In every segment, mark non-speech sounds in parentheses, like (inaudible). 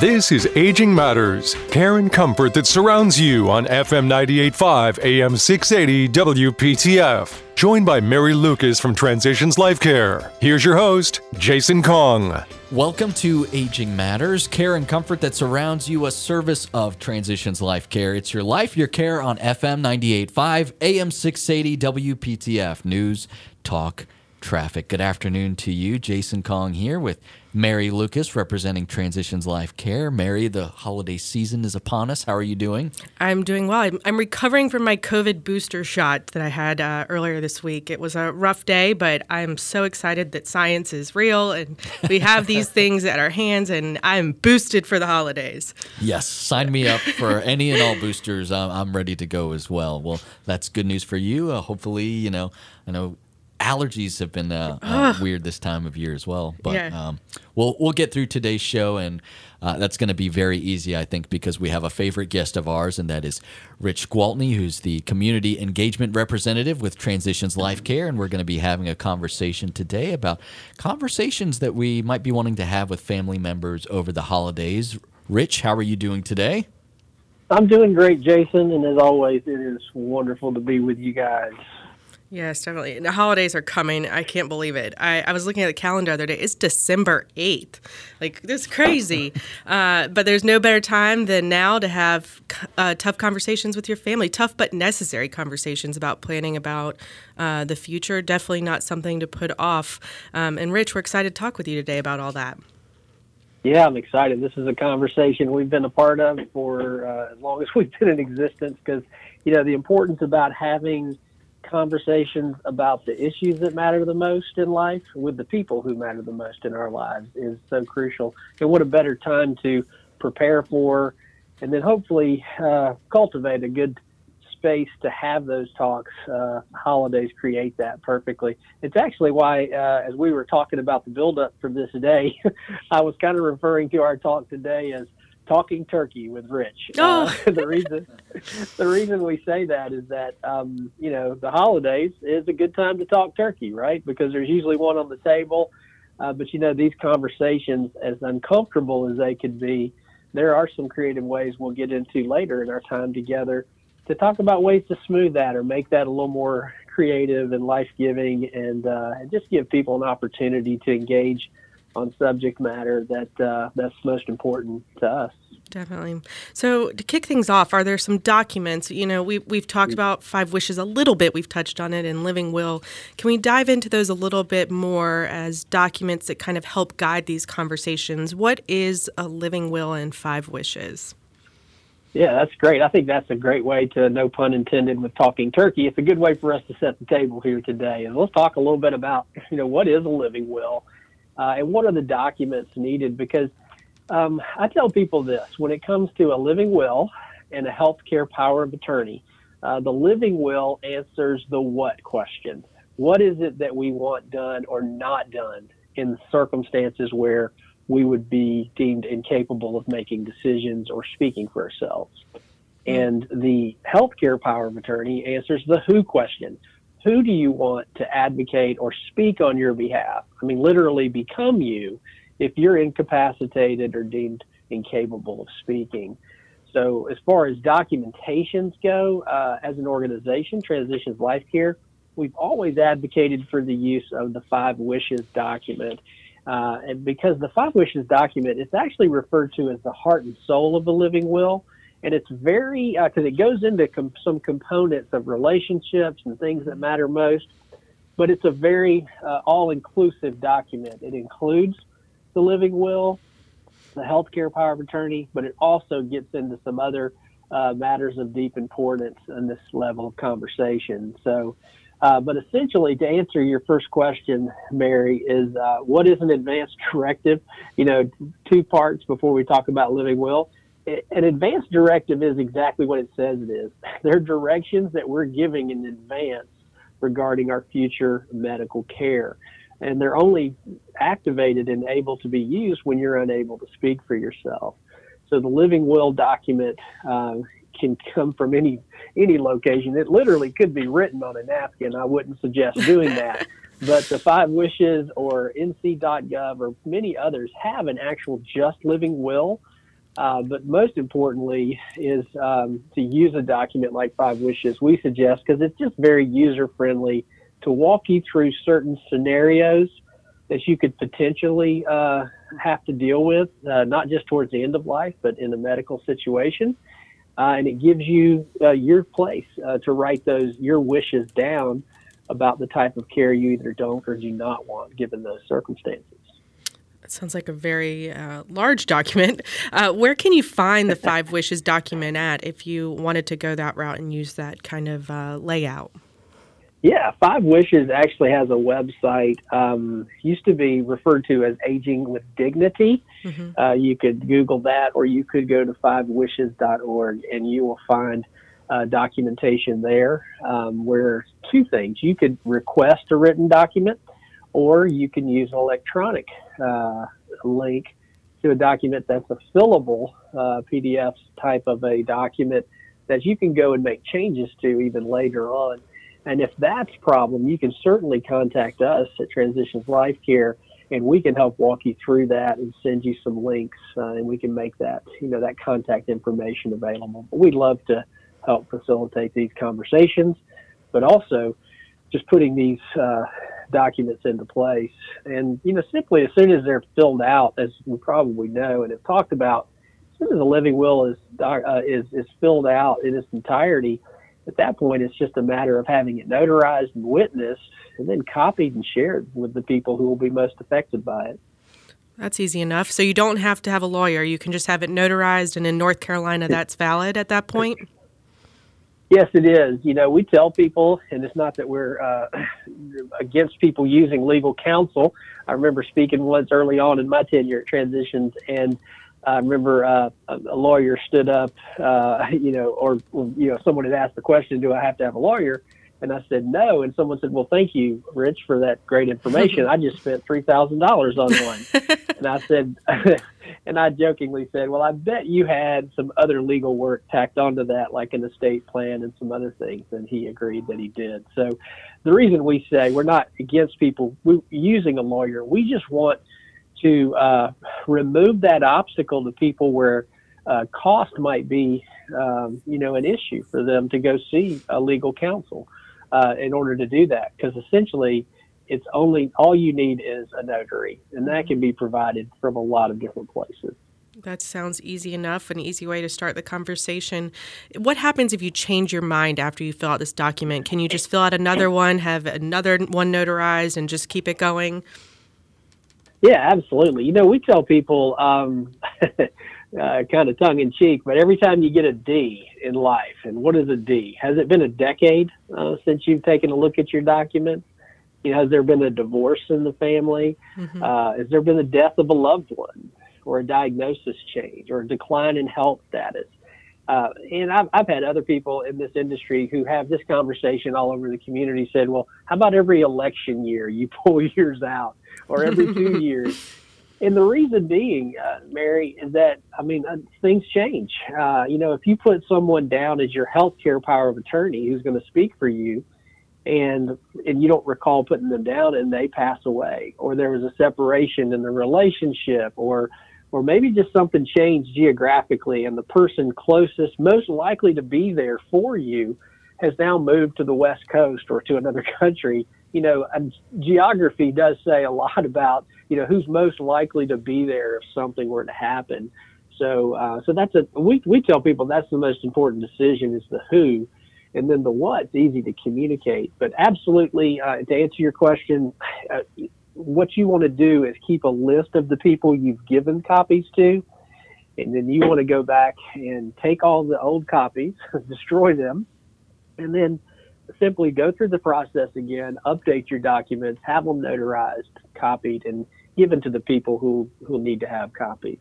This is Aging Matters, care and comfort that surrounds you on FM 98.5 AM 680 WPTF. Joined by Mary Lucas from Transitions Life Care. Here's your host, Jason Kong. Welcome to Aging Matters, care and comfort that surrounds you, a service of Transitions Life Care. It's your life, your care on FM 98.5 AM 680 WPTF. News, talk, traffic. Good afternoon to you. Jason Kong here with Mary Lucas representing Transitions Life Care. Mary, the holiday season is upon us. How are you doing? I'm doing well. I'm, I'm recovering from my COVID booster shot that I had uh, earlier this week. It was a rough day, but I'm so excited that science is real and we have these (laughs) things at our hands, and I'm boosted for the holidays. Yes, sign me up for any and all boosters. I'm, I'm ready to go as well. Well, that's good news for you. Uh, hopefully, you know, I know allergies have been uh, uh, weird this time of year as well. But Yeah. um, we'll we'll get through today's show, and uh, that's going to be very easy, I think, because we have a favorite guest of ours, and that is Rich Gwaltney, who's the community engagement representative with Transitions Life Care, and we're going to be having a conversation today about conversations that we might be wanting to have with family members over the holidays. Rich, how are you doing today? I'm doing great, Jason, and as always, it is wonderful to be with you guys. Yes, definitely. And the holidays are coming. I can't believe it. I, I was looking at the calendar the other day. It's December 8th. Like, this is crazy. (laughs) uh, but there's no better time than now to have uh, tough conversations with your family, tough but necessary conversations about planning about uh, the future. Definitely not something to put off. Um, and Rich, we're excited to talk with you today about all that. Yeah, I'm excited. This is a conversation we've been a part of for uh, as long as (laughs) we've been in existence because, you know, the importance about having conversations about the issues that matter the most in life with the people who matter the most in our lives is so crucial. And what a better time to prepare for and then hopefully uh, cultivate a good space to have those talks. Uh, holidays create that perfectly. It's actually why, uh, as we were talking about the buildup for this day, (laughs) I was kind of referring to our talk today as talking turkey with Rich. (laughs) Oh. Uh, the reason the reason we say that is that um, you know the holidays is a good time to talk turkey, right? Because there's usually one on the table. Uh, but you know these conversations, as uncomfortable as they could be, there are some creative ways we'll get into later in our time together to talk about ways to smooth that or make that a little more creative and life giving, and, uh, and just give people an opportunity to engage on subject matter that uh, that's most important to us. Definitely. So to kick things off, are there some documents? You know, we we've talked about five wishes a little bit. We've touched on it in Living Will. Can we dive into those a little bit more as documents that kind of help guide these conversations? What is a living will and five wishes? Yeah, that's great. I think that's a great way to, no pun intended, with talking turkey. It's a good way for us to set the table here today. And let's talk a little bit about, you know, what is a living will uh, and what are the documents needed? Because um, I tell people this when it comes to a living will and a healthcare power of attorney, uh, the living will answers the what question. What is it that we want done or not done in circumstances where we would be deemed incapable of making decisions or speaking for ourselves? And the healthcare power of attorney answers the who question. Who do you want to advocate or speak on your behalf? I mean, literally become you if you're incapacitated or deemed incapable of speaking. So, as far as documentations go, uh, as an organization, Transitions Life Care, we've always advocated for the use of the Five Wishes document. Uh, and because the Five Wishes document is actually referred to as the heart and soul of the living will. And it's very, because it goes into com- some components of relationships and things that matter most, but it's a very uh, all inclusive document. It includes the living will, the healthcare power of attorney, but it also gets into some other uh, matters of deep importance in this level of conversation. So, uh, but essentially, to answer your first question, Mary, is uh, what is an advance directive? (laughs) You know, two parts before we talk about living will. An advance directive is exactly what it says it is. (laughs) They're directions that we're giving in advance regarding our future medical care. And they're only activated and able to be used when you're unable to speak for yourself. So the living will document uh, can come from any any location. It literally could be written on a napkin. I wouldn't suggest doing that. (laughs) but the Five Wishes or NC.gov or many others have an actual just living will Uh, but most importantly is um, to use a document like Five Wishes. We suggest because it's just very user friendly to walk you through certain scenarios that you could potentially uh, have to deal with, uh, not just towards the end of life, but in a medical situation. Uh, and it gives you uh, your place to write those your wishes down about the type of care you either don't or do not want, given those circumstances. That sounds like a very uh, large document. where can you find the Five (laughs) Wishes document at if you wanted to go that route and use that kind of layout? Yeah, Five Wishes actually has a website. Um, used to be referred to as Aging with Dignity. Mm-hmm. Uh, you could Google that, or you could go to fivewishes.org, and you will find uh, documentation there. Um, where two things: you could request a written document, or you can use an electronic uh, link to a document that's a fillable uh, PDF type of a document that you can go and make changes to even later on. And if that's a problem, you can certainly contact us at Transitions Life Care, and we can help walk you through that and send you some links, uh, and we can make that you know that contact information available. But we'd love to help facilitate these conversations, but also just putting these uh, documents into place. And you know, simply as soon as they're filled out, as we probably know and have talked about, as soon as a living will is uh, is is filled out in its entirety at that point, it's just a matter of having it notarized and witnessed and then copied and shared with the people who will be most affected by it. That's easy enough. So you don't have to have a lawyer. You can just have it notarized, and in North Carolina, that's valid at that point? Yes, it is. You know, we tell people, and it's not that we're uh, (clears throat) against people using legal counsel. I remember speaking once early on in my tenure at Transitions, and I remember uh, a lawyer stood up, uh, (laughs) you know, or you know, someone had asked the question, "Do I have to have a lawyer?" And I said no, and someone said, "Well, thank you, Rich, for that great information. I just spent three thousand dollars on one." (laughs) and I said, (laughs) and I jokingly said, "Well, I bet you had some other legal work tacked onto that, like an estate plan and some other things." And he agreed that he did. So, the reason we say we're not against people using a lawyer, we just want to uh, remove that obstacle to people where uh, cost might be, um, you know, an issue for them to go see a legal counsel uh, in order to do that. Because essentially, it's only all you need is a notary, and that can be provided from a lot of different places. That sounds easy enough, an easy way to start the conversation. What happens if you change your mind after you fill out this document? Can you just fill out another one, have another one notarized, and just keep it going? Yeah, absolutely. You know, we tell people, um, (laughs) uh, kind of tongue in cheek, but every time you get a D in life, and what is a D? Has it been a decade uh, since you've taken a look at your documents? You know, has there been a divorce in the family? Mm-hmm. Uh, has there been the death of a loved one, or a diagnosis change, or a decline in health status? Uh, and I've, I've had other people in this industry who have this conversation all over the community said, well, how about every election year you (laughs) pull yours out or every two (laughs) years? And the reason being, uh, Mary, is that, I mean, uh, things change. Uh, you know, if you put someone down as your healthcare power of attorney who's going to speak for you, and and you don't recall putting them down and they pass away or there was a separation in the relationship or or maybe just something changed geographically and the person closest, most likely to be there for you, has now moved to the West Coast or to another (laughs) country. You know, and geography does say a lot about, you know, who's most likely to be there if something were to happen. So, uh, so that's a, we, we tell people that's the most important decision is the who. And then the what's easy to communicate. But absolutely, uh, to answer your question, uh, what you want to do is keep a list of the people you've given copies to, and then you want to go back and take all the old copies, (laughs) destroy them, and then simply go through the process again, update your documents, have them notarized, copied, and given to the people who, who need to have copies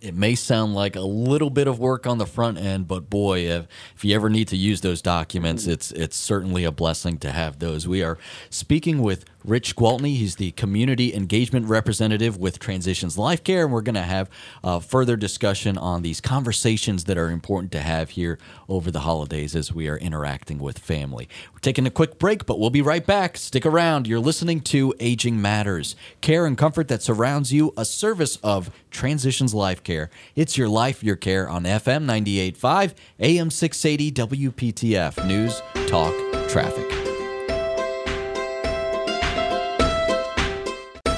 it may sound like a little bit of work on the front end, but boy, if, if you ever need to use those documents, mm-hmm. it's it's certainly a blessing to have those. We are speaking with Rich Gwaltney. He's the community engagement representative with Transitions Life Care, and we're going to have a further discussion on these conversations that are important to have here over the holidays as we are interacting with family. We're taking a quick break, but we'll be right back. Stick around. You're listening to Aging Matters, care and comfort that surrounds you, a service of Transitions Life Care. It's your life, your care on FM 98.5, AM 680 WPTF. News, talk, traffic.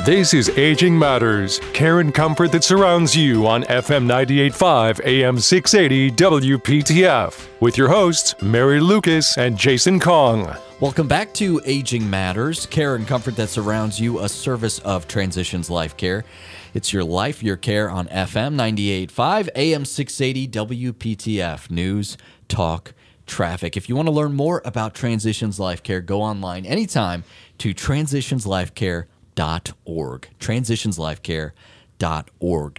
This is Aging Matters, care and comfort that surrounds you on FM 98.5 AM 680 WPTF with your hosts, Mary Lucas and Jason Kong. Welcome back to Aging Matters, care and comfort that surrounds you, a service of Transitions Life Care. It's your life, your care on FM 98.5, AM 680 WPTF. News, talk, traffic. If you want to learn more about Transitions Life Care, go online anytime to transitionslifecare.org. Transitionslifecare.org.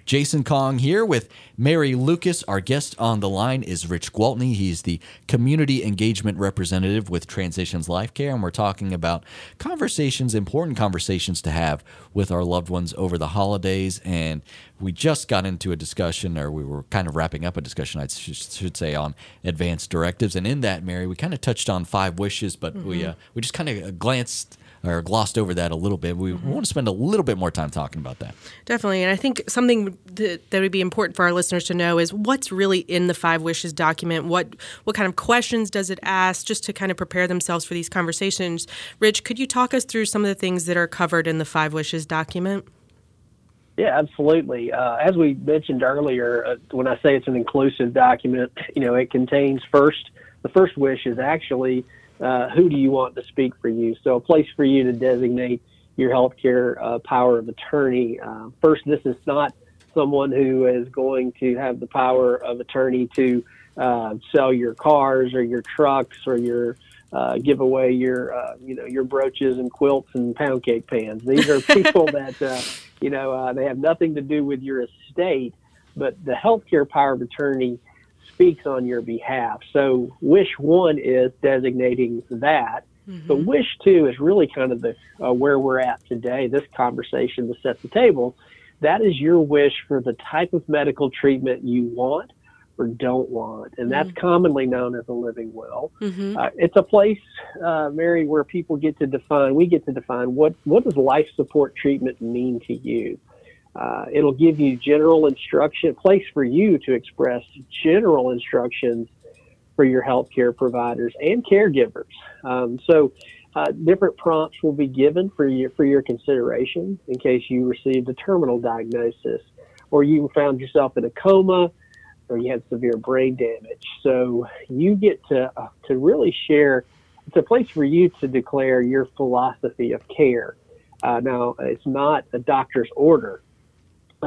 Jason Kong here with Mary Lucas. Our guest on the line is Rich Gwaltney. He's the community engagement representative with Transitions Life Care, and we're talking about conversations, important conversations to have with our loved ones over the holidays. And we just got into a discussion, or we were kind of wrapping up a discussion, I should say, on advanced directives. And in that, Mary, we kind of touched on five wishes, but mm-hmm. we uh, we just kind of glanced or glossed over that a little bit. We, mm-hmm. want to spend a little bit more time talking about that. Definitely. And I think something that, that would be important for our listeners to know is what's really in the Five Wishes document. What, what kind of questions does it ask just to kind of prepare themselves for these conversations? Rich, could you talk us through some of the things that are covered in the Five Wishes document? Yeah, absolutely. Uh, as we mentioned earlier, uh, when I say it's an inclusive document, you know, it contains first, the first wish is actually uh, who do you want to speak for you? So, a place for you to designate your healthcare uh, power of attorney. Uh, first, this is not someone who is going to have the power of attorney to uh, sell your cars or your trucks or your uh, give away your uh, you know your brooches and quilts and pound cake pans. These are people (laughs) that you know they have nothing to do with your estate, but the healthcare power of attorney speaks on your behalf. So wish one is designating that. Mm-hmm. But wish two is really kind of the uh, where we're at today. This conversation to set the table. That is your wish for the type of medical treatment you want or don't want, and that's mm-hmm. commonly known as a living will. Mm-hmm. Uh, it's a place, uh, Mary, where people get to define. We get to define what what does life support treatment mean to you. Uh, it'll give you general instruction, place for you to express general instructions for your healthcare providers and caregivers. Um, so, uh, different prompts will be given for your for your consideration in case you received a terminal diagnosis, or you found yourself in a coma, or you had severe brain damage. So you get to uh, to really share. It's a place for you to declare your philosophy of care. Uh, now, it's not a doctor's order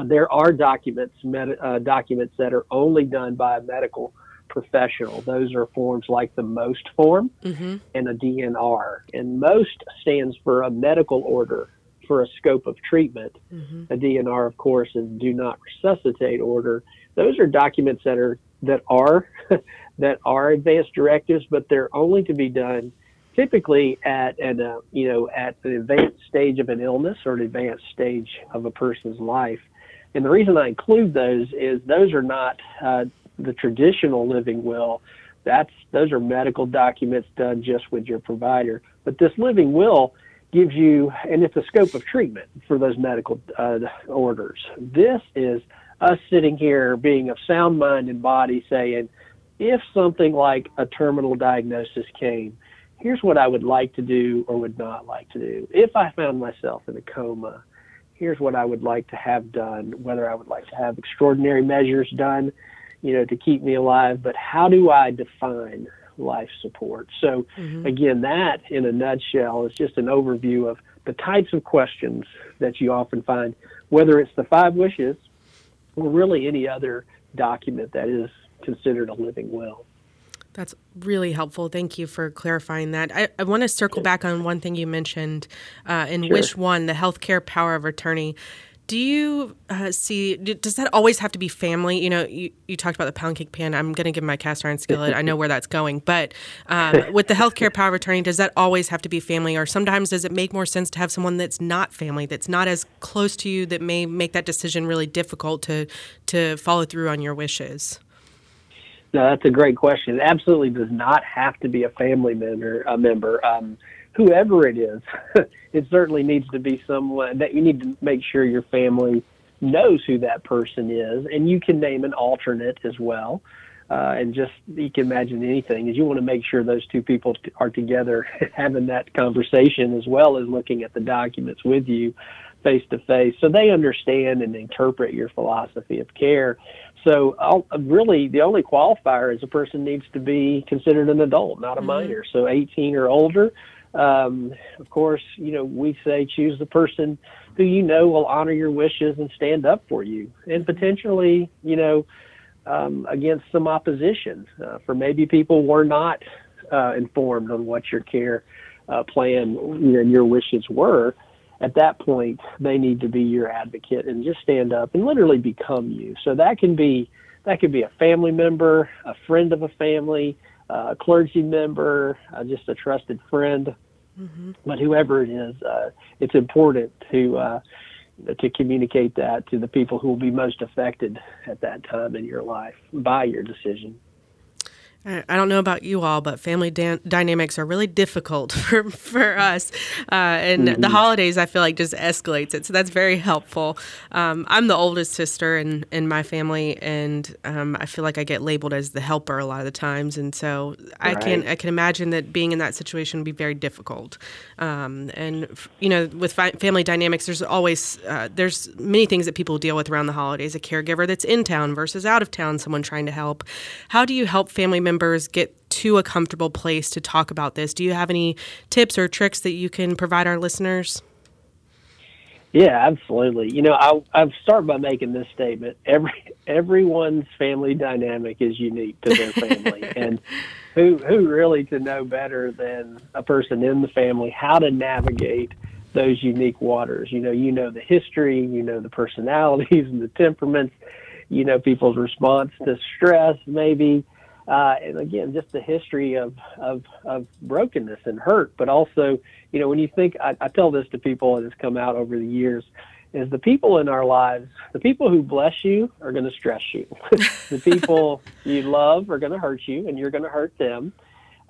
there are documents med- uh, documents that are only done by a medical professional. Those are forms like the MOST form mm-hmm. and a DNR. And MOST stands for a medical order for a scope of treatment. Mm-hmm. A DNR, of course, is do not resuscitate order. Those are documents that are that are (laughs) that are advanced directives, but they're only to be done typically at an uh, you know at an advanced stage of an illness or an advanced stage of a person's life. And the reason I include those is those are not uh, the traditional living will. That's those are medical documents done just with your provider. But this living will gives you, and it's a scope of treatment for those medical uh, orders. This is us sitting here being of sound mind and body saying, if something like a terminal diagnosis came, here's what I would like to do or would not like to do. If I found myself in a coma, here's what I would like to have done, whether I would like to have extraordinary measures done, you know, to keep me alive, but how do I define life support? So, mm-hmm. again, that in a nutshell is just an overview of the types of questions that you often find, whether it's the five wishes or really any other document that is considered a living will. That's really helpful. Thank you for clarifying that. I, I want to circle back on one thing you mentioned uh, in sure. Wish One, the healthcare power of attorney. do you uh, see? Does that always have to be family? You know, you, you talked about the pound cake pan. I'm going to give my cast iron skillet. I know where that's going. But um, (laughs) with the healthcare power of attorney, does that always have to be family, or sometimes does it make more sense to have someone that's not family, that's not as close to you, that may make that decision really difficult to to follow through on your wishes? No, that's a great question. It absolutely does not have to be a family member. A member. Um, whoever it is, (laughs) it certainly needs to be someone that you need to make sure your family knows who that person is, and you can name an alternate as well. Uh, and just you can imagine anything is you want to make sure those two people t- are together (laughs) having that conversation as well as looking at the documents with you face to face so they understand and interpret your philosophy of care so I'll, really the only qualifier is a person needs to be considered an adult not a mm-hmm. minor so 18 or older um, of course, you know, we say choose the person who you know will honor your wishes and stand up for you, and potentially, you know, um, against some opposition. Uh, for maybe people were not uh, informed on what your care uh, plan and your wishes were. At that point, they need to be your advocate and just stand up and literally become you. So that can be that could be a family member, a friend of a family, uh, a clergy member, uh, just a trusted friend. Mm-hmm. But whoever it is, uh, it's important to uh, to communicate that to the people who will be most affected at that time in your life by your decision. I don't know about you all, but family dan- dynamics are really difficult (laughs) for, for us. Uh, and mm-hmm. the holidays, I feel like, just escalates it. So that's very helpful. Um, I'm the oldest sister in, in my family, and um, I feel like I get labeled as the helper a lot of the times. And so I can I can imagine that being in that situation would be very difficult. Um, and you know, with fi- family dynamics, there's always uh, there's many things that people deal with around the holidays. A caregiver that's in town versus out of town, someone trying to help. How do you help family members? Members get to a comfortable place to talk about this. Do you have any tips or tricks that you can provide our listeners? Yeah, absolutely. You know, I I start by making this statement: every everyone's family dynamic is unique to their family, (laughs) and who who really to know better than a person in the family how to navigate those unique waters. You know, you know the history, you know the personalities and the temperaments, you know people's response to stress, maybe uh, and again, just the history of, of, of brokenness and hurt, but also, you know, when you think, I, I tell this to people and it's come out over the years, is the people in our lives, the people who bless you are going to stress you. (laughs) the people you love are going to hurt you and you're going to hurt them.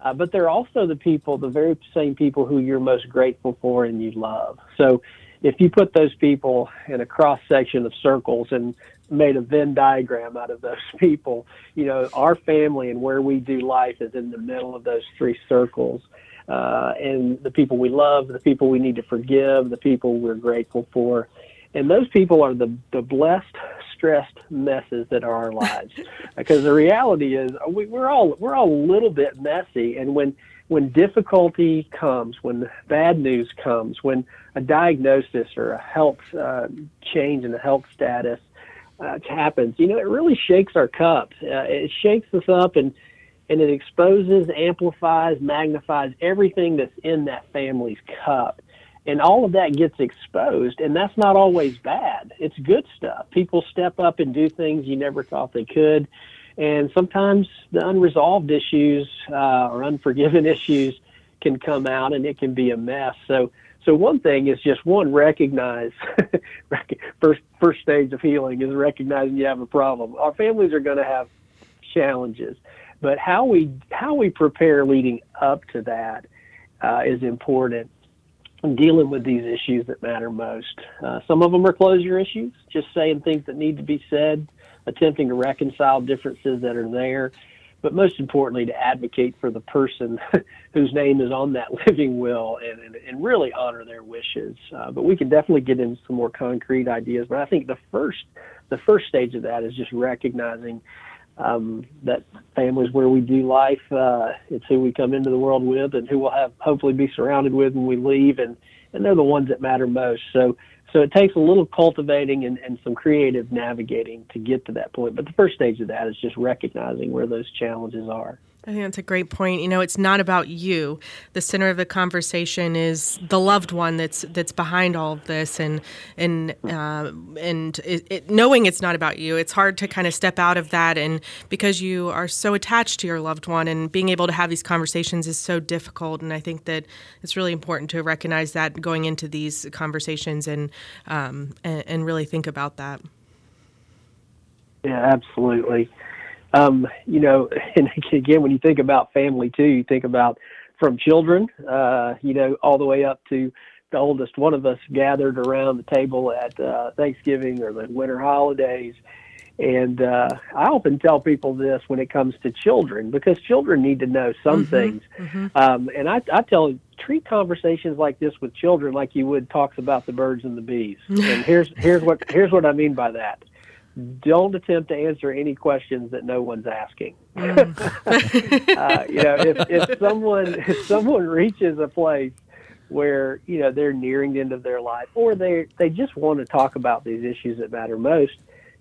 Uh, but they're also the people, the very same people who you're most grateful for and you love. So if you put those people in a cross section of circles and made a Venn diagram out of those (laughs) people. You know, our family and where we do life is in the middle of those three circles. Uh, and the people we love, the people we need to forgive, the people we're grateful for. And those people are the, the blessed, stressed messes that are our (laughs) lives. because the reality is we, we're all we're all a little bit messy. And when when difficulty comes, when bad news comes, when a diagnosis or a health uh, change in the health status uh, happens, you know, it really shakes our cup. Uh, it shakes us up and and it exposes, amplifies, magnifies everything that's in that family's cup. And all of that gets exposed, and that's not always bad. It's good stuff. People step up and do things you never thought they could. And sometimes the unresolved issues uh, or unforgiven (laughs) issues can come out, and it can be a mess. So, so one thing is just one recognize (laughs) first first stage of healing is recognizing you have a problem. Our families are going to have challenges, but how we how we prepare leading up to that uh, is important. Dealing with these issues that matter most. Uh, some of them are closure issues, just saying things that need to be said, attempting to reconcile differences that are there but most importantly, to advocate for the person (laughs) whose name is on that (laughs) living will and, and, and really honor their wishes. Uh, but we can definitely get into some more concrete ideas. But I think the first the first stage of that is just recognizing um, that families where we do life, uh, it's who we come into the world with and who we'll have hopefully be surrounded with when we leave, and and they're the ones that matter most. So so it takes a little cultivating and, and some creative navigating to get to that point. But the first stage of that is just recognizing where those challenges are. I think that's a great point. You know, it's not about you. The center of the conversation is the loved one that's that's behind all of this, and and uh, and it, it, knowing it's not about you, it's hard to kind of step out of that, and because you are so attached to your loved one, and being able to have these conversations is so difficult. And I think that it's really important to recognize that going into these conversations, and um, and, and really think about that. Yeah, absolutely. Um, you know, (laughs) and again, when you think about family too, you think about from children, uh, you know, all the way up to the oldest one of us gathered around the table at uh, Thanksgiving or the winter holidays. And uh, I often tell people this when it comes to children because children need to know some mm-hmm, things. Mm-hmm. Um, and I, I tell treat conversations like this with children like you would talks about the birds and the bees. and here's here's what here's what I mean by that don't attempt to answer any questions that no one's asking. Mm. (laughs) uh, you know, if, if someone (laughs) if someone reaches a place where you know they're nearing the end of their life, or they they just want to talk about these issues that matter most,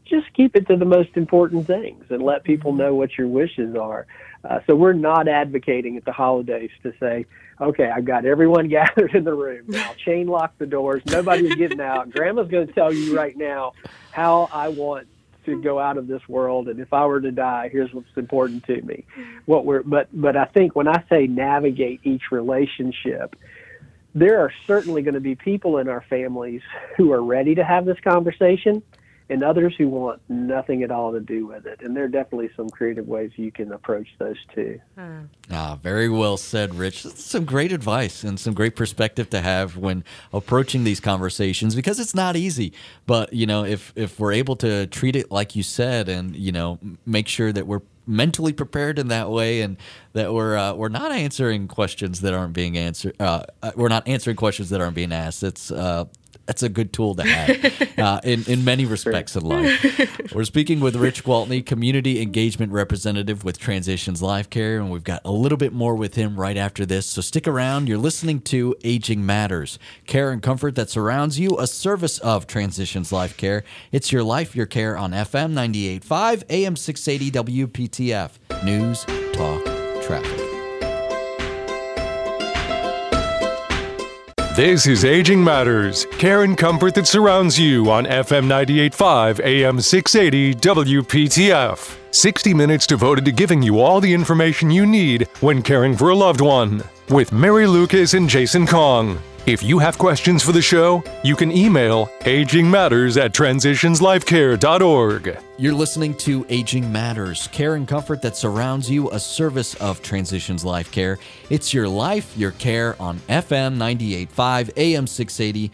just keep it to the most important things and let people mm-hmm. know what your wishes are. Uh, so we're not advocating at the holidays to say, okay, I've got everyone (laughs) gathered in the room now. Chain lock the doors. Nobody's getting out. Grandma's going to tell you right now how I want to go out of this world, and if I were to die, here's what's important to me. What we're but but I think when I say navigate each relationship, there are certainly going to be people in our families who are ready to have this conversation and others who want nothing at all to do with it. And there are definitely some creative ways you can approach those too. Ah, very well said, Rich. That's some great advice and some great perspective to have when approaching these conversations because it's not easy. But you know, if if we're able to treat it like you said, and you know, make sure that we're mentally prepared in that way and that we're uh, we're not answering questions that aren't being answered uh, uh we're not answering questions that aren't being asked it's uh, that's a good tool to have uh, in in many respects in life. (laughs) We're speaking with Rich Gwaltney, community engagement representative with Transitions Life Care, and we've got a little bit more with him right after this. So stick around. You're listening to Aging Matters, care and comfort that surrounds you, a service of Transitions Life Care. It's your life, your care on FM 98.5, AM 680 WPTF. News, talk, traffic. This is Aging Matters, care and comfort that surrounds you on FM 98.5 AM 680 WPTF. 60 minutes devoted to giving you all the information you need when caring for a loved one. With Mary Lucas and Jason Kong. If you have questions for the show, you can email agingmatters at transitionslifecare.org. You're listening to Aging Matters, care and comfort that surrounds you, a service of Transitions Life Care. It's your life, your care on FM 98.5, AM 680,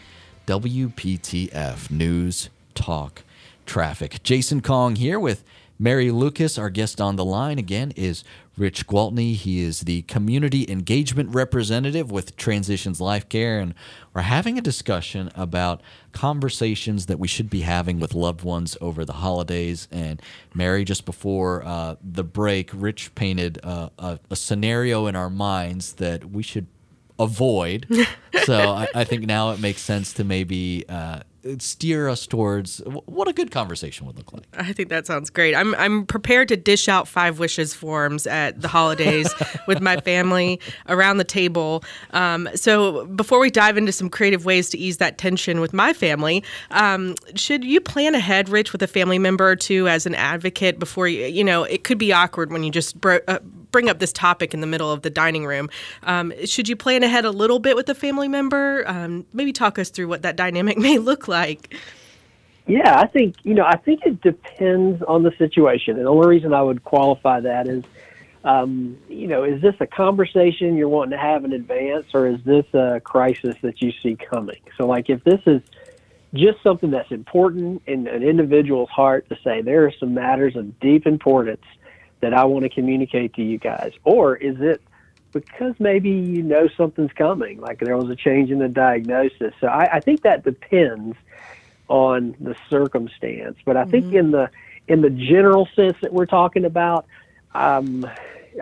WPTF News, Talk, Traffic. Jason Kong here with Mary Lucas. Our guest on the line again is Rich Gwaltney. He is the community engagement representative with Transitions Life Care, and we're having a discussion about conversations that we should be having with loved ones over the holidays. And Mary, just before uh, the break, Rich painted uh, a, a scenario in our minds that we should avoid. (laughs) so I, I, think now it makes sense to maybe uh, steer us towards what a good conversation would look like. I think that sounds great. I'm I'm prepared to dish out five wishes forms at the holidays (laughs) with my family around the table. Um, so before we dive into some creative ways to ease that tension with my family, um, should you plan ahead, Rich, with a family member or two as an advocate before you? You know, it could be awkward when you just bro- uh, bring up this topic in the middle of the dining room. Um, should you plan ahead a little bit with a family member? Um, maybe talk us through what that dynamic (laughs) may look like. Yeah, I think you know. I think it depends on the situation, and the only reason I would qualify that is, um, you know, is this a conversation you're wanting to have in advance, or is this a crisis that you see coming? So, like, if this is just something that's important in an individual's heart to say there are some matters of deep importance that I want to communicate to you guys? Or is it because maybe you know something's coming, like there was a change in the diagnosis? So I, I think that depends on the circumstance. But I mm-hmm. think in the in the general sense that we're talking about, um,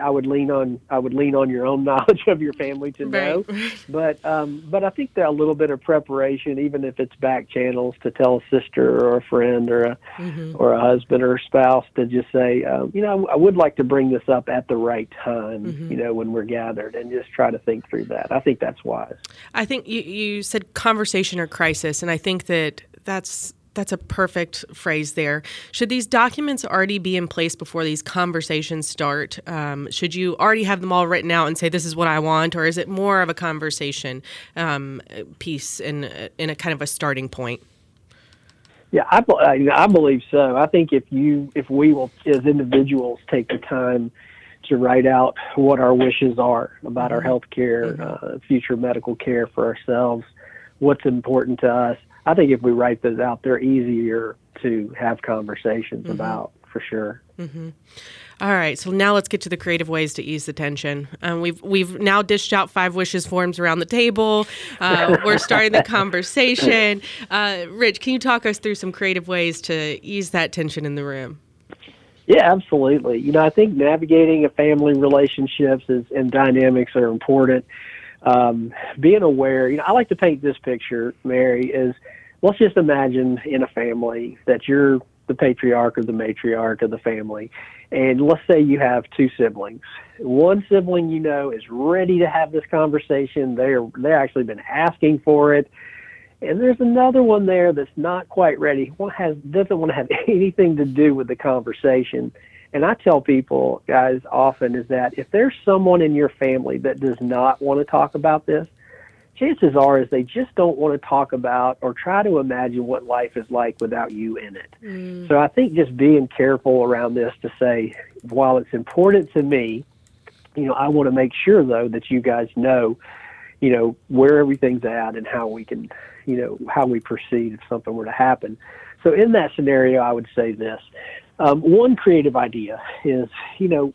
I would lean on I would lean on your own (laughs) knowledge of your family to know. Right. But um, but I think that a little bit of preparation, even if it's back channels, to tell a sister or a friend or a Mm-hmm. or a husband or a spouse to just say, um, you know, I would like to bring this up at the right time, Mm-hmm. you know, when we're gathered, and just try to think through that. I think that's wise. I think you, you said conversation or crisis, and I think that that's that's a perfect phrase there. Should these documents already be in place before these conversations start? Um, should you already have them all written out and say this is what I want, or is it more of a conversation um, piece in in a kind of a starting point? Yeah, I, I I believe so. I think if you, if we will, as individuals, take the time to write out what our wishes are about our health care, uh, future medical care for ourselves, what's important to us. I think if we write those out, they're easier to have conversations about for sure. All right, so now let's get to the creative ways to ease the tension. Um, we've we've now dished out five wishes forms around the table. Uh, (laughs) we're starting the conversation. Uh, Rich, can you talk us through some creative ways to ease that tension in the room? Yeah, absolutely. You know, I think navigating a family relationships is, and dynamics are important. Um, being aware, you know, I like to paint this picture, Mary, is let's just imagine in a family that you're the patriarch or the matriarch of the family. And let's say you have two siblings. One sibling you know is ready to have this conversation. They're they're actually been asking for it. And there's another one there that's not quite ready. One has doesn't want to have (laughs) anything to do with the conversation. And I tell people, guys, often is that if there's someone in your family that does not want to talk about this, chances are is they just don't want to talk about or try to imagine what life is like without you in it. So I think just being careful around this to say, while it's important to me, you know, I want to make sure though that you guys know, you know, where everything's at and how we can, you know, how we proceed if something were to happen. So in that scenario, I would say this. Um, one creative idea is, you know,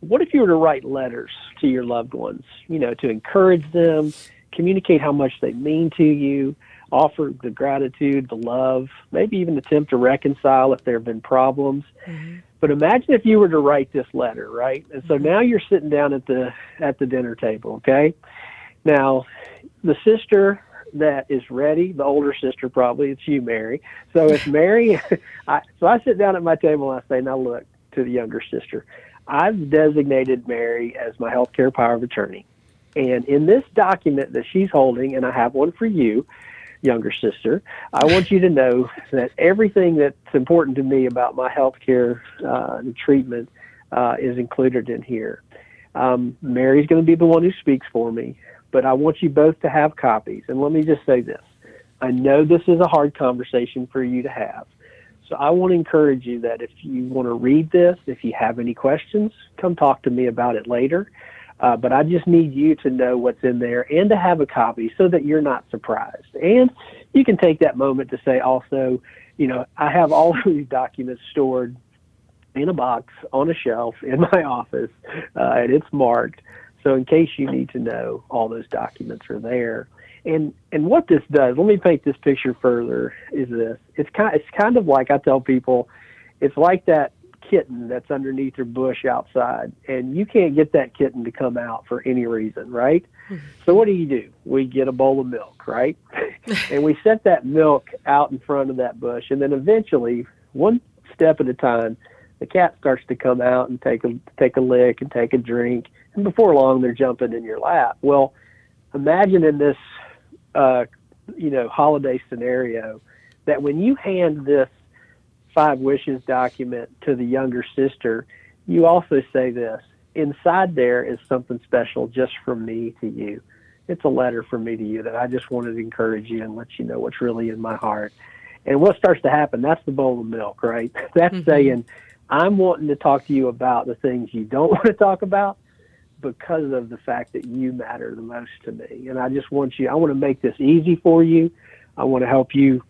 what if you were to write letters to your loved ones, you know, to encourage them, communicate how much they mean to you, offer the gratitude, the love, maybe even attempt to reconcile if there have been problems. Mm-hmm. But imagine if you were to write this letter, right? And so mm-hmm. now you're sitting down at the at the dinner table, okay? Now, the sister that is ready, the older sister probably, it's you, Mary. So if (laughs) Mary, I, so I sit down at my table and I say, now look to the younger sister. I've designated Mary as my healthcare power of attorney. And in this document that she's holding, and I have one for you, younger sister, I want you to know (laughs) that everything that's important to me about my healthcare uh, and treatment uh, is included in here. Um, Mary's going to be the one who speaks for me, but I want you both to have copies. And let me just say this I know this is a hard conversation for you to have. So I want to encourage you that if you want to read this, if you have any questions, come talk to me about it later. Uh, but I just need you to know what's in there and to have a copy so that you're not surprised. And you can take that moment to say also, you know, I have all (laughs) of these documents stored in a box on a shelf in my (laughs) office, uh, and it's marked. So in case you need to know, all those documents are there. And and what this does, let me paint this picture further. Is this? It's kind it's kind of like I tell people, it's like that kitten that's underneath your bush outside, and you can't get that kitten to come out for any reason, right? So what do you do? We get a bowl of milk, right? (laughs) and we set that milk out in front of that bush, and then eventually, one step at a time, the cat starts to come out and take a take a lick and take a drink, and before long, they're jumping in your lap. Well, imagine in this, uh, you know, holiday scenario, that when you hand this five wishes document to the younger sister, you also say this inside there is something special just from me to you. It's a letter from me to you that I just wanted to encourage you and let you know what's really in my heart. And what starts to happen, that's the bowl of milk, right? (laughs) That's mm-hmm. saying, I'm wanting to talk to you about the things you don't (laughs) want to talk about because of the fact that you matter the most to me. And I just want you, I want to make this easy for you. I want to help you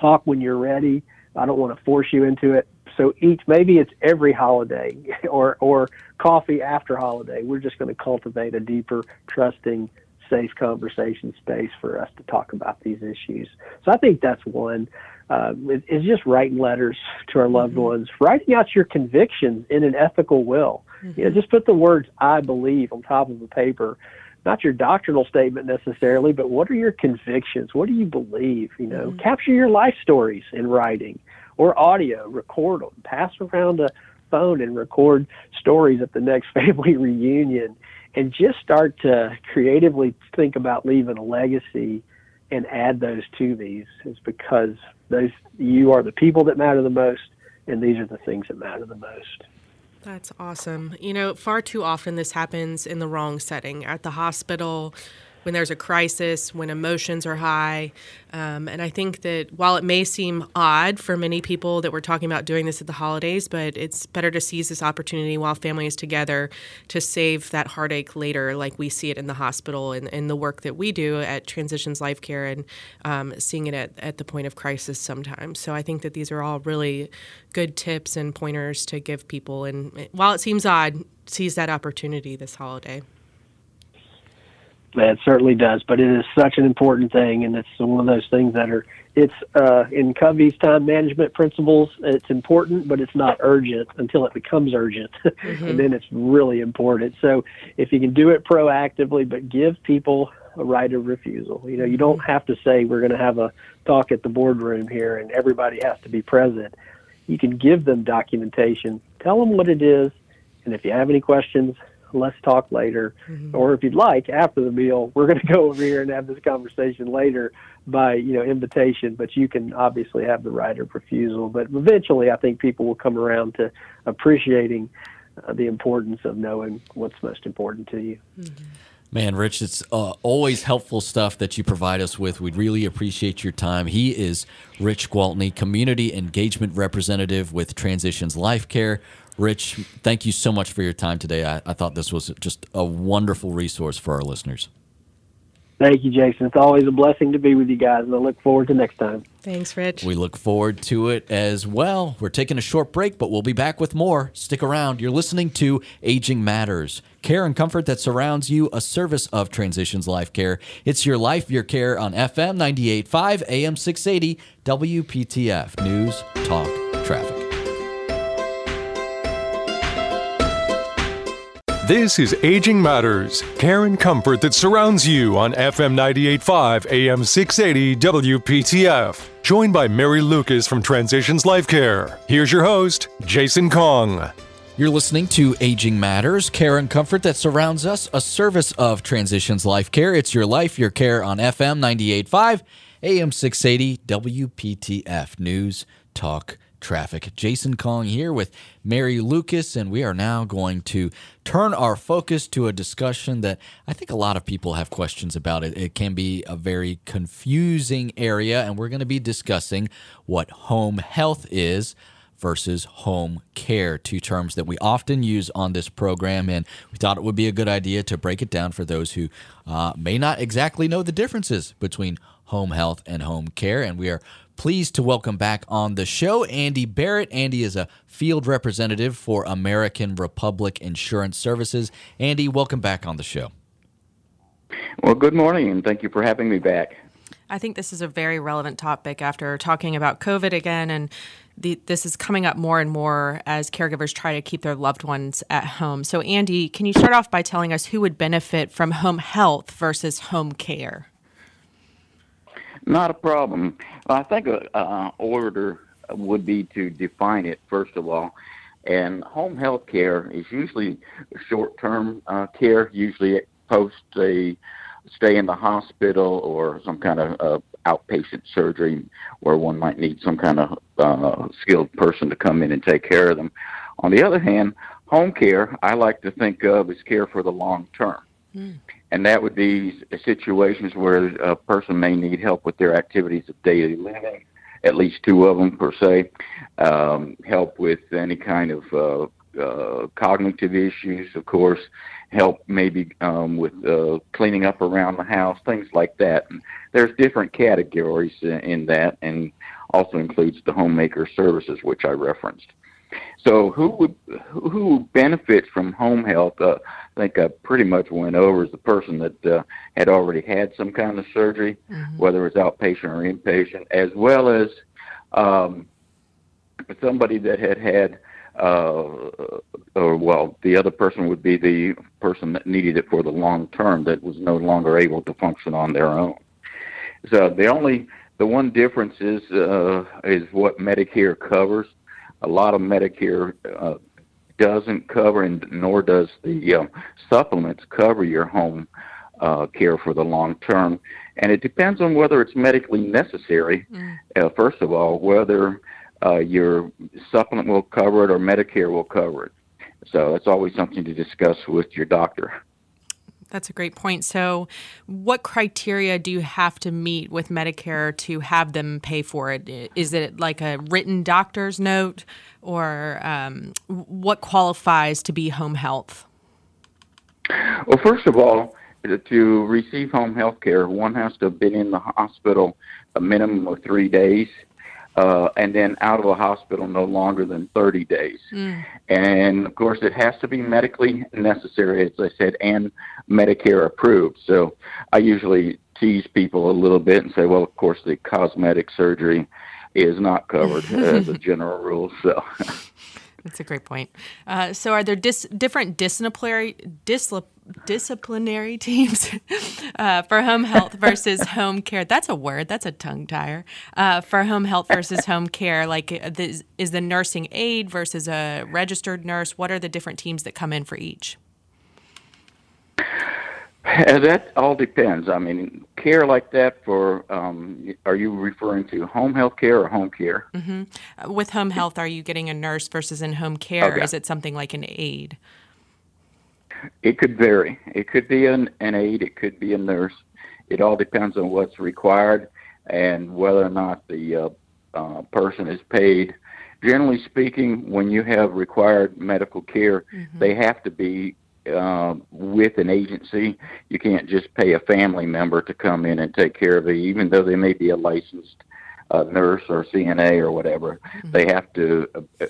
talk when you're ready. I don't want to force you into it. So each, maybe it's every holiday (laughs) or, or coffee after holiday. We're just going to cultivate a deeper, trusting, safe conversation space for us to talk about these issues. So I think that's one. Uh, is just writing letters to our loved ones, writing out your convictions in an ethical will. Mm-hmm. You know, just put the words "I believe" on top of the paper. Not your doctrinal statement necessarily, but what are your convictions? What do you believe? You know, mm-hmm. capture your life stories in writing or audio, record them, pass around a phone and record stories at the next (laughs) family reunion, and just start to creatively think about leaving a legacy and add those to these is because those you are the people that matter the most and these are the things that matter the most. That's awesome. You know, far too often this happens in the wrong setting at the hospital, when there's a crisis, when emotions are high. Um, and I think that while it may seem odd for many people that we're talking about doing this at the holidays, but it's better to seize this opportunity while family is together to save that heartache later, like we see it in the hospital and, and the work that we do at Transitions Life Care and um, seeing it at, at the point of crisis sometimes. So I think that these are all really good tips and pointers to give people. And while it seems odd, seize that opportunity this holiday. It certainly does, but it is such an important thing, and it's one of those things that are. It's uh, in Covey's time management principles. It's important, but it's not urgent until it becomes urgent, (laughs) mm-hmm. and then it's really important. So if you can do it proactively, but give people a right of refusal. You know, you don't have to say we're going to have a talk at the boardroom here, and everybody has to be present. You can give them documentation, tell them what it is, and if you have any questions, let's talk later. Mm-hmm. Or if you'd like, after the meal, (laughs) we're going to go over here and have this conversation later by, you know, invitation. But you can obviously have the right of refusal. But eventually, I think people will come around to appreciating uh, the importance of knowing what's most important to you. Mm-hmm. Man, Rich, it's uh, always helpful stuff that you provide us with. We really appreciate your time. He is Rich Gwaltney, Community Engagement Representative with Transitions Life Care. Rich, thank you so much for your time today. I, I thought this was just a wonderful resource for our listeners. Thank you, Jason. It's always a blessing to be with you guys, and I look forward to next time. Thanks, Rich. We look forward to it as well. We're taking a short break, but we'll be back with more. Stick around. You're listening to Aging Matters care and comfort that surrounds you, a service of Transitions Life Care. It's your life, your care on FM 98.5, AM 680, WPTF News, Talk, Traffic. This is Aging Matters, care and comfort that surrounds you on FM 98.5 AM 680 WPTF. Joined by Mary Lucas from Transitions Life Care. Here's your host, Jason Kong. You're listening to Aging Matters, care and comfort that surrounds us, a service of Transitions Life Care. It's your life, your care on FM 98.5 AM 680 WPTF News, Talk, traffic. Jason Kong here with Mary Lucas, and we are now going to turn our focus to a discussion that I think a lot of people have questions about. It, it can be a very confusing area, and we're going to be discussing what home health is versus home care, two terms that we often use on this program. And we thought it would be a good idea to break it down for those who uh, may not exactly know the differences between home health and home care. And we are pleased to welcome back on the show Andy Barrett. Andy is a field representative for American Republic Insurance Services. Andy, welcome back on the show. Well, good morning, and thank you for having me back. I think this is a very relevant topic after talking about COVID again, and the, this is coming up more and more as caregivers try to keep their loved ones at home. So, Andy, can you start off by telling us who would benefit from home health versus home care? Not a problem. I think a uh, order would be to define it first of all. And home health care is usually short-term uh, care, usually post a stay in the hospital or some kind of uh, outpatient surgery where one might need some kind of uh, skilled person to come in and take care of them. On the other hand, home care I like to think of as care for the long term. Mm and that would be situations where a person may need help with their activities of daily living, at least two of them per se, um, help with any kind of uh, uh, cognitive issues, of course, help maybe um, with uh, cleaning up around the house, things like that. And there's different categories in, in that, and also includes the homemaker services, which I referenced. So who would who benefits from home health? Uh, I think I pretty much went over as the person that uh, had already had some kind of surgery, mm-hmm. whether it's outpatient or inpatient, as well as um, somebody that had had uh, or well, the other person would be the person that needed it for the long term that was no longer able to function on their own. So the only the one difference is uh, is what Medicare covers. A lot of Medicare uh, doesn't cover, and nor does the uh, supplements cover your home uh, care for the long term. And it depends on whether it's medically necessary. Mm. Uh, first of all, whether uh, your supplement will cover it or Medicare will cover it. So that's always something to discuss with your doctor. That's a great point. So, what criteria do you have to meet with Medicare to have them pay for it? Is it like a written doctor's note, or um, what qualifies to be home health? Well, first of all, to receive home health care, one has to have been in the hospital a minimum of three days uh, and then out of a hospital no longer than 30 days. Mm. And of course, it has to be medically necessary, as I said, and Medicare approved. So I usually tease people a little bit and say, well, of course, the cosmetic surgery is not covered as a (laughs) general rule. So. (laughs) That's a great point. Uh, so, are there dis- different disciplinary disciplinary (laughs) teams uh, for home health versus home care. That's a word. That's a tongue tire. Uh, for home health versus home care, like uh, is the nursing aide versus a registered nurse? What are the different teams that come in for each? (laughs) That all depends. I mean, care like that for, um, are you referring to home health care or home care? Mm-hmm. Uh, with home health, are you getting a nurse versus in home care? Okay. Is it something like an aide? It could vary. It could be an, an aide, it could be a nurse. It all depends on what's required and whether or not the uh, uh, person is paid. Generally speaking, when you have required medical care, mm-hmm. they have to be uh, with an agency. You can't just pay a family member to come in and take care of it, even though they may be a licensed uh, nurse or CNA or whatever. Mm-hmm. They have to uh,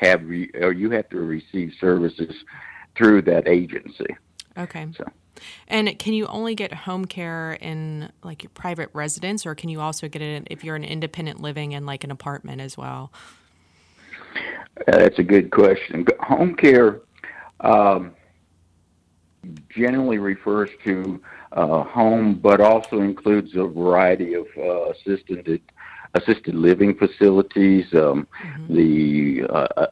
have, re- or you have to receive services through that agency. Okay. So. And can you only get home care in like your private residence, or can you also get it if you're an independent living in like an apartment as well? Uh, that's a good question. Home care um, generally refers to uh, home, but also includes a variety of uh, assisted assisted living facilities, um, mm-hmm. the uh,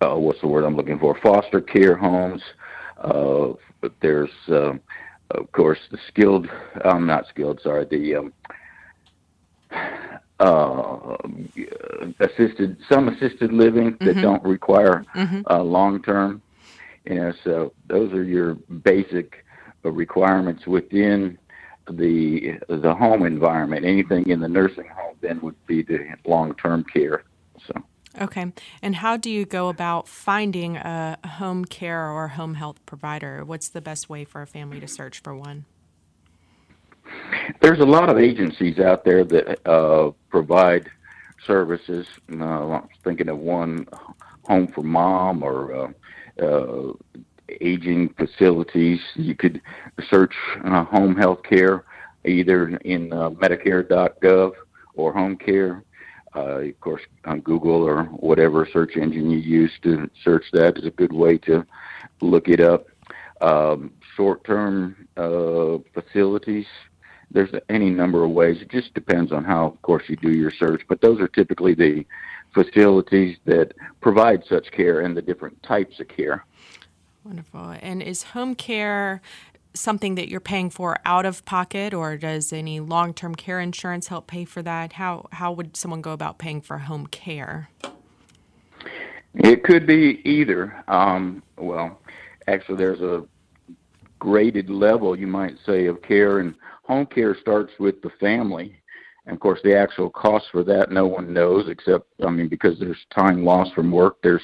uh, what's the word I'm looking for? Foster care homes. Uh, there's, uh, of course, the skilled. I'm not skilled. Sorry, the um, uh, assisted, some assisted living that mm-hmm. don't require mm-hmm. uh, long term. You know, so those are your basic requirements within the the home environment. Anything in the nursing home then would be the long term care. So. Okay. And how do you go about finding a home care or home health provider? What's the best way for a family to search for one? There's a lot of agencies out there that uh, provide services. Uh, I'm thinking of one, Home for Mom or uh, uh aging facilities. You could search uh, home health care either in uh, Medicare.gov or home care uh, of course, on Google or whatever search engine you use to search that is a good way to look it up. Um, short-term uh, facilities. There's any number of ways. It just depends on how, of course, you do your search. But those are typically the facilities that provide such care and the different types of care. Wonderful. And is home care something that you're paying for out of pocket, or does any long term care insurance help pay for that? How, how would someone go about paying for home care? It could be either. Um, well, actually, there's a graded level, you might say, of care, and home care starts with the family. And of course, the actual cost for that, no one knows except, I mean, because there's time lost from work, there's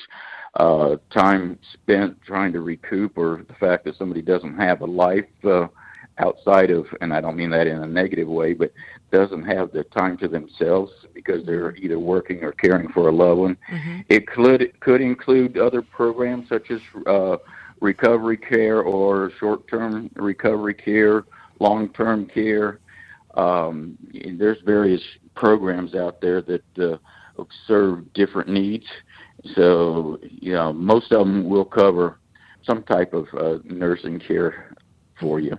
uh, time spent trying to recoup, or the fact that somebody doesn't have a life uh, outside of, and I don't mean that in a negative way, but doesn't have the time to themselves because they're either working or caring for a loved one. Mm-hmm. It could could include other programs such as uh, recovery care or short-term recovery care, long-term care. Um, there's various programs out there that uh, serve different needs So, you know, most of them will cover some type of uh, nursing care for you.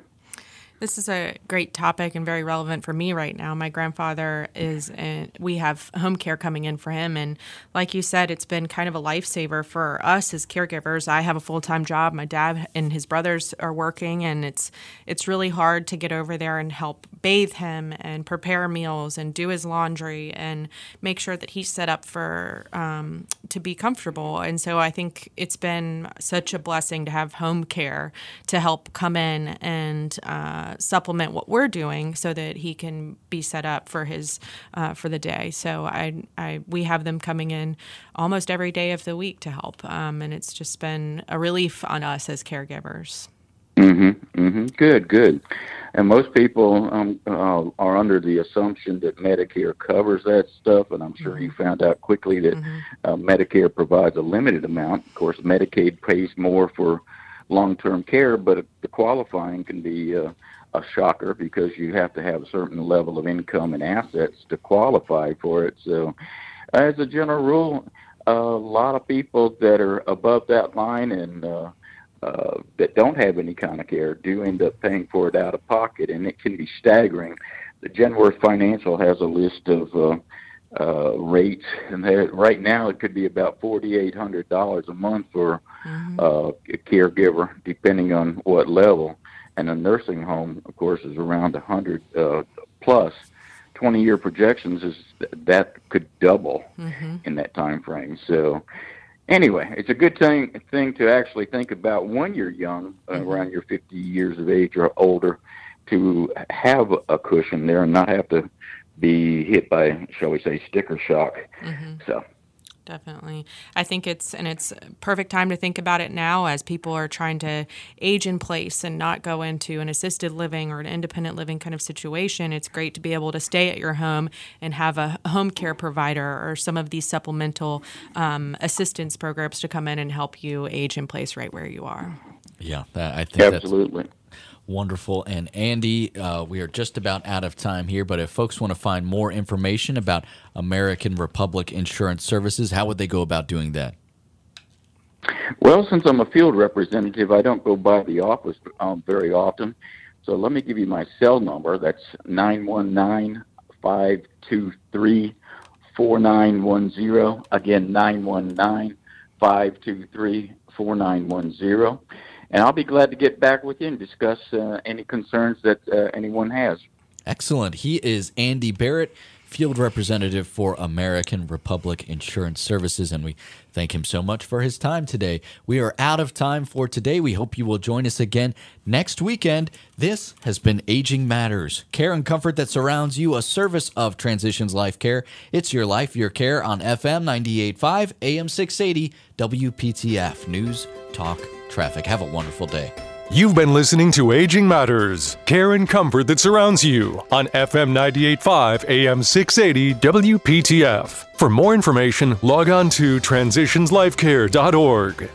This is a great topic and very relevant for me right now. My grandfather is, in, we have home care coming in for him. And like you said, it's been kind of a lifesaver for us as caregivers. I have a full time job. My dad and his brothers are working, and it's, it's really hard to get over there and help bathe him and prepare meals and do his laundry and make sure that he's set up for um, to be comfortable. And so I think it's been such a blessing to have home care to help come in and uh, supplement what we're doing so that he can be set up for his uh, for the day. So I, I we have them coming in almost every day of the week to help, um, and it's just been a relief on us as caregivers. Mm-hmm. Mm-hmm. Good. Good. And most people um, uh, are under the assumption that Medicare covers that stuff, and I'm sure you mm-hmm. found out quickly that mm-hmm. uh, Medicare provides a limited amount. Of course, Medicaid pays more for long-term care, but the qualifying can be uh, a shocker because you have to have a certain level of income and assets to qualify for it. So, as a general rule, a lot of people that are above that line and uh, uh, that don't have any kind of care do end up paying for it out of pocket, and it can be staggering. The Genworth Financial has a list of uh, uh, rates, and right now it could be about forty-eight hundred dollars a month for mm-hmm. uh, a caregiver, depending on what level and a nursing home, of course, is around 100 uh, plus. 20 year projections is that could double mm-hmm. in that time frame. So, anyway, it's a good thing thing to actually think about when you're young, uh, mm-hmm. around your 50 years of age or older, to have a cushion there and not have to be hit by, shall we say, sticker shock. Mm-hmm. So definitely. I think it's and it's perfect time to think about it now as people are trying to age in place and not go into an assisted living or an independent living kind of situation. It's great to be able to stay at your home and have a home care provider or some of these supplemental um, assistance programs to come in and help you age in place right where you are. Yeah, I think absolutely. That's- wonderful. And Andy, uh, we are just about out of time here, but if folks want to find more information about American Republic Insurance Services, how would they go about doing that? Well, since I'm a field representative, I don't go by the office um, very often. So let me give you my cell number. That's 919 523 4910. Again, 919 523 4910 and I'll be glad to get back with you and discuss uh, any concerns that uh, anyone has. Excellent. He is Andy Barrett, field representative for American Republic Insurance Services, and we thank him so much for his time today. We are out of time for today. We hope you will join us again next weekend. This has been Aging Matters, care and comfort that surrounds you, a service of Transitions Life Care. It's your life, your care on FM 98.5, AM 680, WPTF News, Talk, traffic. Have a wonderful day. You've been listening to Aging Matters, care and comfort that surrounds you on FM 98.5 AM 680 WPTF. For more information, log on to transitionslifecare.org.